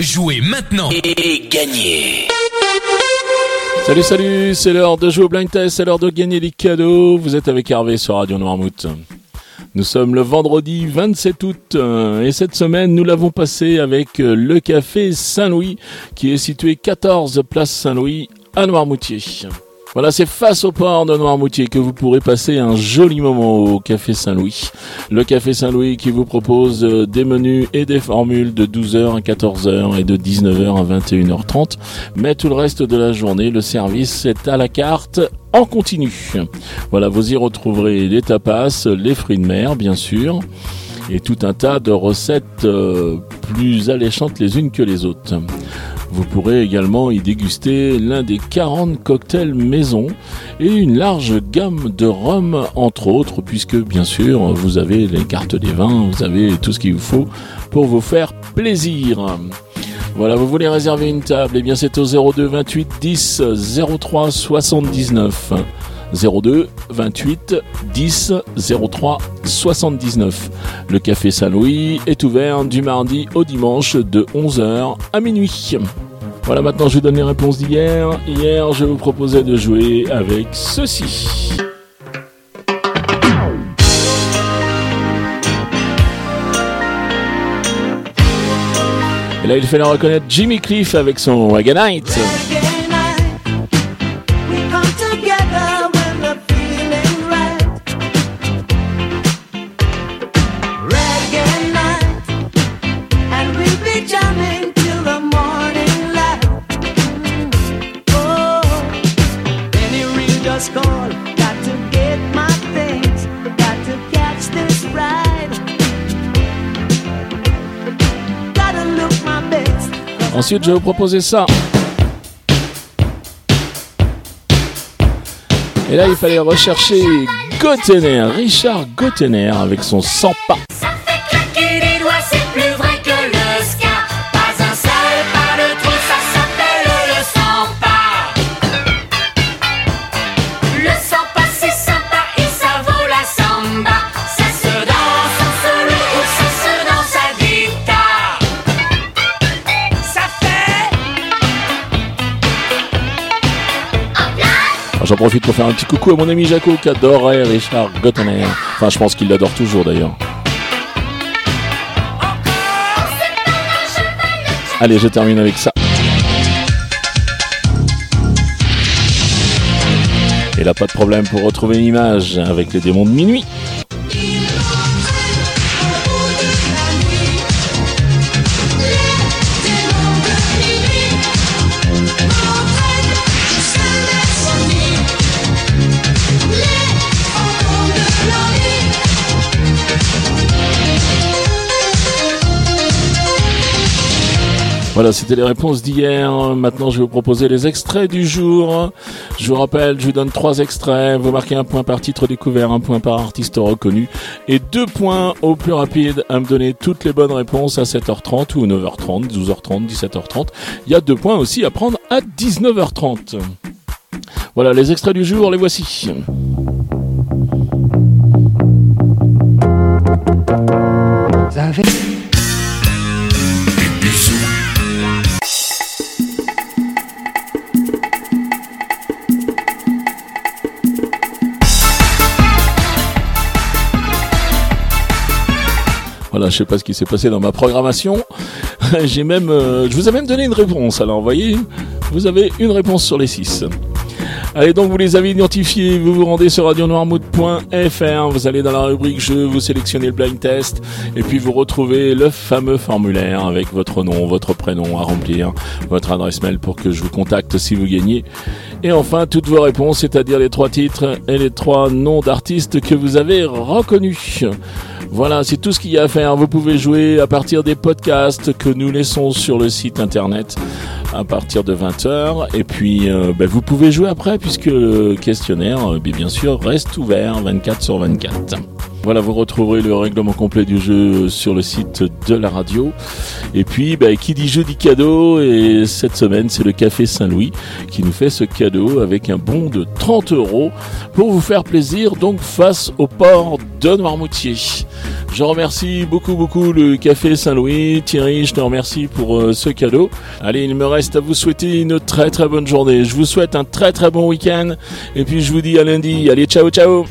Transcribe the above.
Jouez maintenant et gagnez Salut, salut, c'est l'heure de jouer au blind test, c'est l'heure de gagner des cadeaux. Vous êtes avec Hervé sur Radio Noirmouth. Nous sommes le vendredi 27 août euh, et cette semaine nous l'avons passé avec euh, le café Saint-Louis qui est situé 14 place Saint-Louis à Noirmoutier. Voilà, c'est face au port de Noirmoutier que vous pourrez passer un joli moment au Café Saint-Louis. Le Café Saint-Louis qui vous propose euh, des menus et des formules de 12h à 14h et de 19h à 21h30. Mais tout le reste de la journée, le service est à la carte en continu. Voilà, vous y retrouverez les tapas, les fruits de mer, bien sûr et tout un tas de recettes euh, plus alléchantes les unes que les autres. Vous pourrez également y déguster l'un des 40 cocktails maison et une large gamme de rhum entre autres puisque bien sûr vous avez les cartes des vins, vous avez tout ce qu'il vous faut pour vous faire plaisir. Voilà, vous voulez réserver une table, eh bien c'est au 02 28 10 03 79. 02 28 10 03 79. Le Café Saint-Louis est ouvert du mardi au dimanche de 11h à minuit. Voilà, maintenant je vous donne les réponses d'hier. Hier, je vous proposais de jouer avec ceci. Et là, il fallait reconnaître Jimmy Cliff avec son Wagonite. Ensuite, je vais vous proposer ça. Et là, il fallait rechercher Gottener, Richard Gottener avec son 100 pas. J'en profite pour faire un petit coucou à mon ami Jaco qui adorait Richard Gottener. Enfin, je pense qu'il l'adore toujours d'ailleurs. Allez, je termine avec ça. Et là, pas de problème pour retrouver l'image avec les démons de minuit. Voilà, c'était les réponses d'hier. Maintenant, je vais vous proposer les extraits du jour. Je vous rappelle, je vous donne trois extraits. Vous marquez un point par titre découvert, un point par artiste reconnu et deux points au plus rapide à me donner toutes les bonnes réponses à 7h30 ou 9h30, 12h30, 17h30. Il y a deux points aussi à prendre à 19h30. Voilà, les extraits du jour, les voici. Voilà, je sais pas ce qui s'est passé dans ma programmation. J'ai même, euh, je vous ai même donné une réponse. Alors, voyez, vous avez une réponse sur les six. Allez donc vous les avez identifiés, vous vous rendez sur radionoirmout.fr, vous allez dans la rubrique jeu, vous sélectionnez le blind test et puis vous retrouvez le fameux formulaire avec votre nom, votre prénom à remplir, votre adresse mail pour que je vous contacte si vous gagnez. Et enfin toutes vos réponses, c'est-à-dire les trois titres et les trois noms d'artistes que vous avez reconnus. Voilà, c'est tout ce qu'il y a à faire. Vous pouvez jouer à partir des podcasts que nous laissons sur le site internet à partir de 20h. Et puis, euh, ben, vous pouvez jouer après puisque le questionnaire, euh, bien sûr, reste ouvert 24 sur 24. Voilà, vous retrouverez le règlement complet du jeu sur le site de la radio. Et puis, bah, qui dit jeu dit cadeau. Et cette semaine, c'est le Café Saint-Louis qui nous fait ce cadeau avec un bon de 30 euros pour vous faire plaisir, donc face au port de Noirmoutier. Je remercie beaucoup, beaucoup le Café Saint-Louis. Thierry, je te remercie pour euh, ce cadeau. Allez, il me reste à vous souhaiter une très très bonne journée. Je vous souhaite un très très bon week-end. Et puis je vous dis à lundi. Allez, ciao, ciao